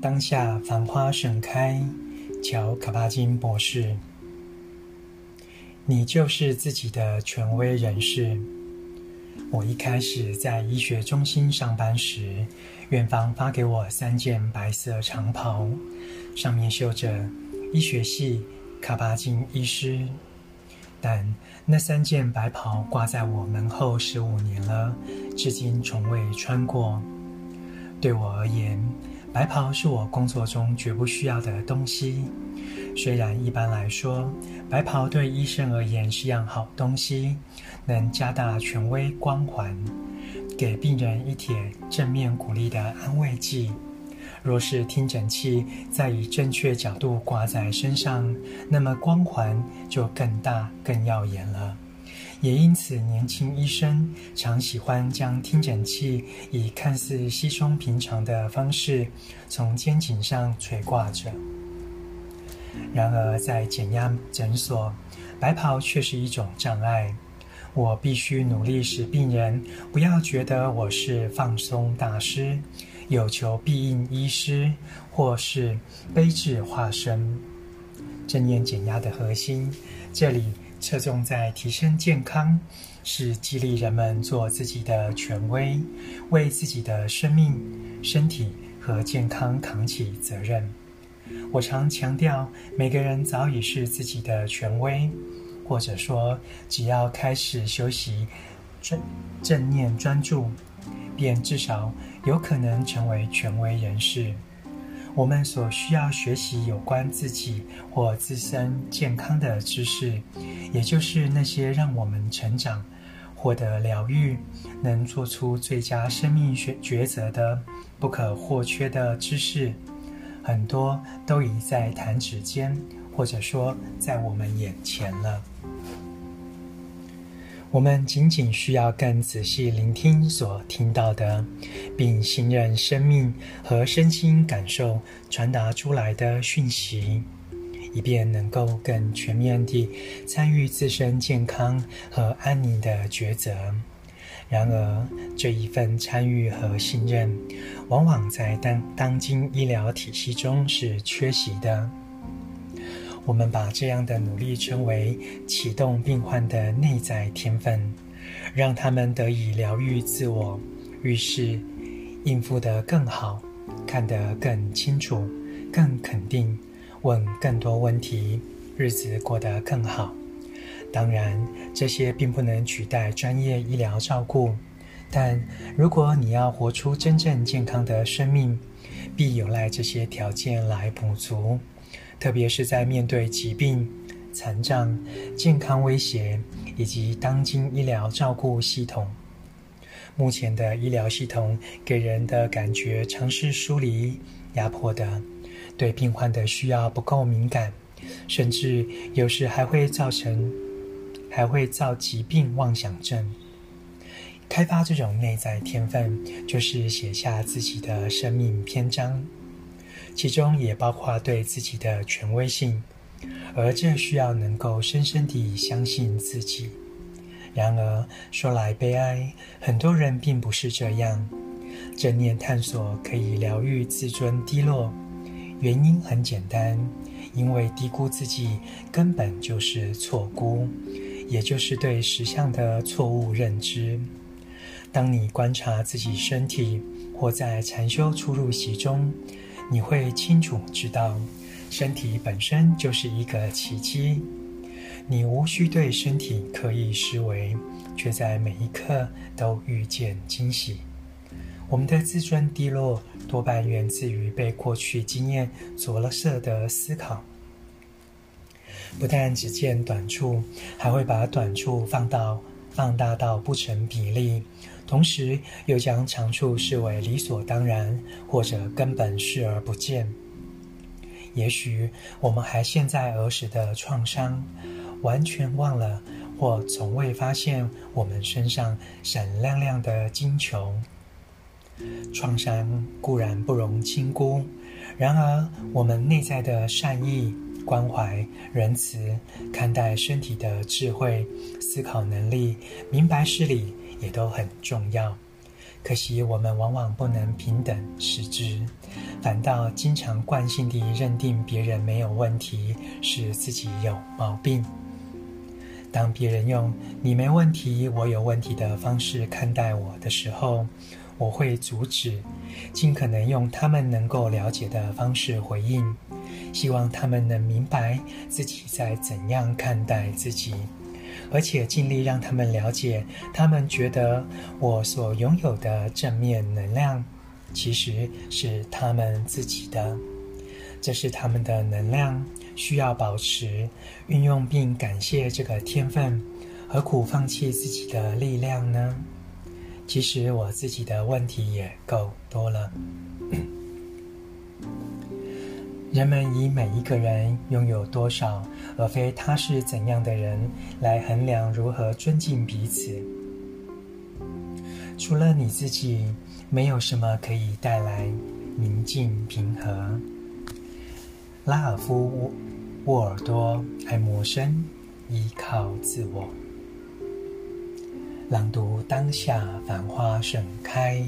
当下繁花盛开，乔·卡巴金博士。你就是自己的权威人士。我一开始在医学中心上班时，院方发给我三件白色长袍，上面绣着“医学系卡巴金医师”。但那三件白袍挂在我门后十五年了，至今从未穿过。对我而言，白袍是我工作中绝不需要的东西。虽然一般来说，白袍对医生而言是样好东西，能加大权威光环，给病人一帖正面鼓励的安慰剂。若是听诊器再以正确角度挂在身上，那么光环就更大、更耀眼了。也因此，年轻医生常喜欢将听诊器以看似稀松平常的方式从肩颈上垂挂着。然而，在减压诊所，白袍却是一种障碍。我必须努力使病人不要觉得我是放松大师、有求必应医师，或是悲智化身。正念减压的核心，这里侧重在提升健康，是激励人们做自己的权威，为自己的生命、身体和健康扛起责任。我常强调，每个人早已是自己的权威，或者说，只要开始修习正正念专注，便至少有可能成为权威人士。我们所需要学习有关自己或自身健康的知识，也就是那些让我们成长、获得疗愈、能做出最佳生命选抉择的不可或缺的知识。很多都已在弹指间，或者说在我们眼前了。我们仅仅需要更仔细聆听所听到的，并信任生命和身心感受传达出来的讯息，以便能够更全面地参与自身健康和安宁的抉择。然而，这一份参与和信任，往往在当当今医疗体系中是缺席的。我们把这样的努力称为启动病患的内在天分，让他们得以疗愈自我，遇事应付得更好，看得更清楚、更肯定，问更多问题，日子过得更好。当然，这些并不能取代专业医疗照顾，但如果你要活出真正健康的生命，必有赖这些条件来补足。特别是在面对疾病、残障、健康威胁以及当今医疗照顾系统，目前的医疗系统给人的感觉常是疏离、压迫的，对病患的需要不够敏感，甚至有时还会造成。还会造疾病妄想症。开发这种内在天分，就是写下自己的生命篇章，其中也包括对自己的权威性，而这需要能够深深地相信自己。然而说来悲哀，很多人并不是这样。正念探索可以疗愈自尊低落，原因很简单，因为低估自己根本就是错估。也就是对实相的错误认知。当你观察自己身体，或在禅修出入息中，你会清楚知道，身体本身就是一个奇迹。你无需对身体刻意施为，却在每一刻都遇见惊喜。我们的自尊低落，多半源自于被过去经验着了色的思考。不但只见短处，还会把短处放到放大到不成比例，同时又将长处视为理所当然，或者根本视而不见。也许我们还陷在儿时的创伤，完全忘了或从未发现我们身上闪亮亮的金球。创伤固然不容轻估，然而我们内在的善意。关怀、仁慈，看待身体的智慧、思考能力、明白事理，也都很重要。可惜我们往往不能平等视之，反倒经常惯性地认定别人没有问题，是自己有毛病。当别人用“你没问题，我有问题”的方式看待我的时候，我会阻止，尽可能用他们能够了解的方式回应，希望他们能明白自己在怎样看待自己，而且尽力让他们了解，他们觉得我所拥有的正面能量，其实是他们自己的，这是他们的能量，需要保持运用并感谢这个天分，何苦放弃自己的力量呢？其实我自己的问题也够多了。人们以每一个人拥有多少，而非他是怎样的人，来衡量如何尊敬彼此。除了你自己，没有什么可以带来宁静平和。拉尔夫·沃尔多·爱默生，依靠自我。朗读当下，繁花盛开。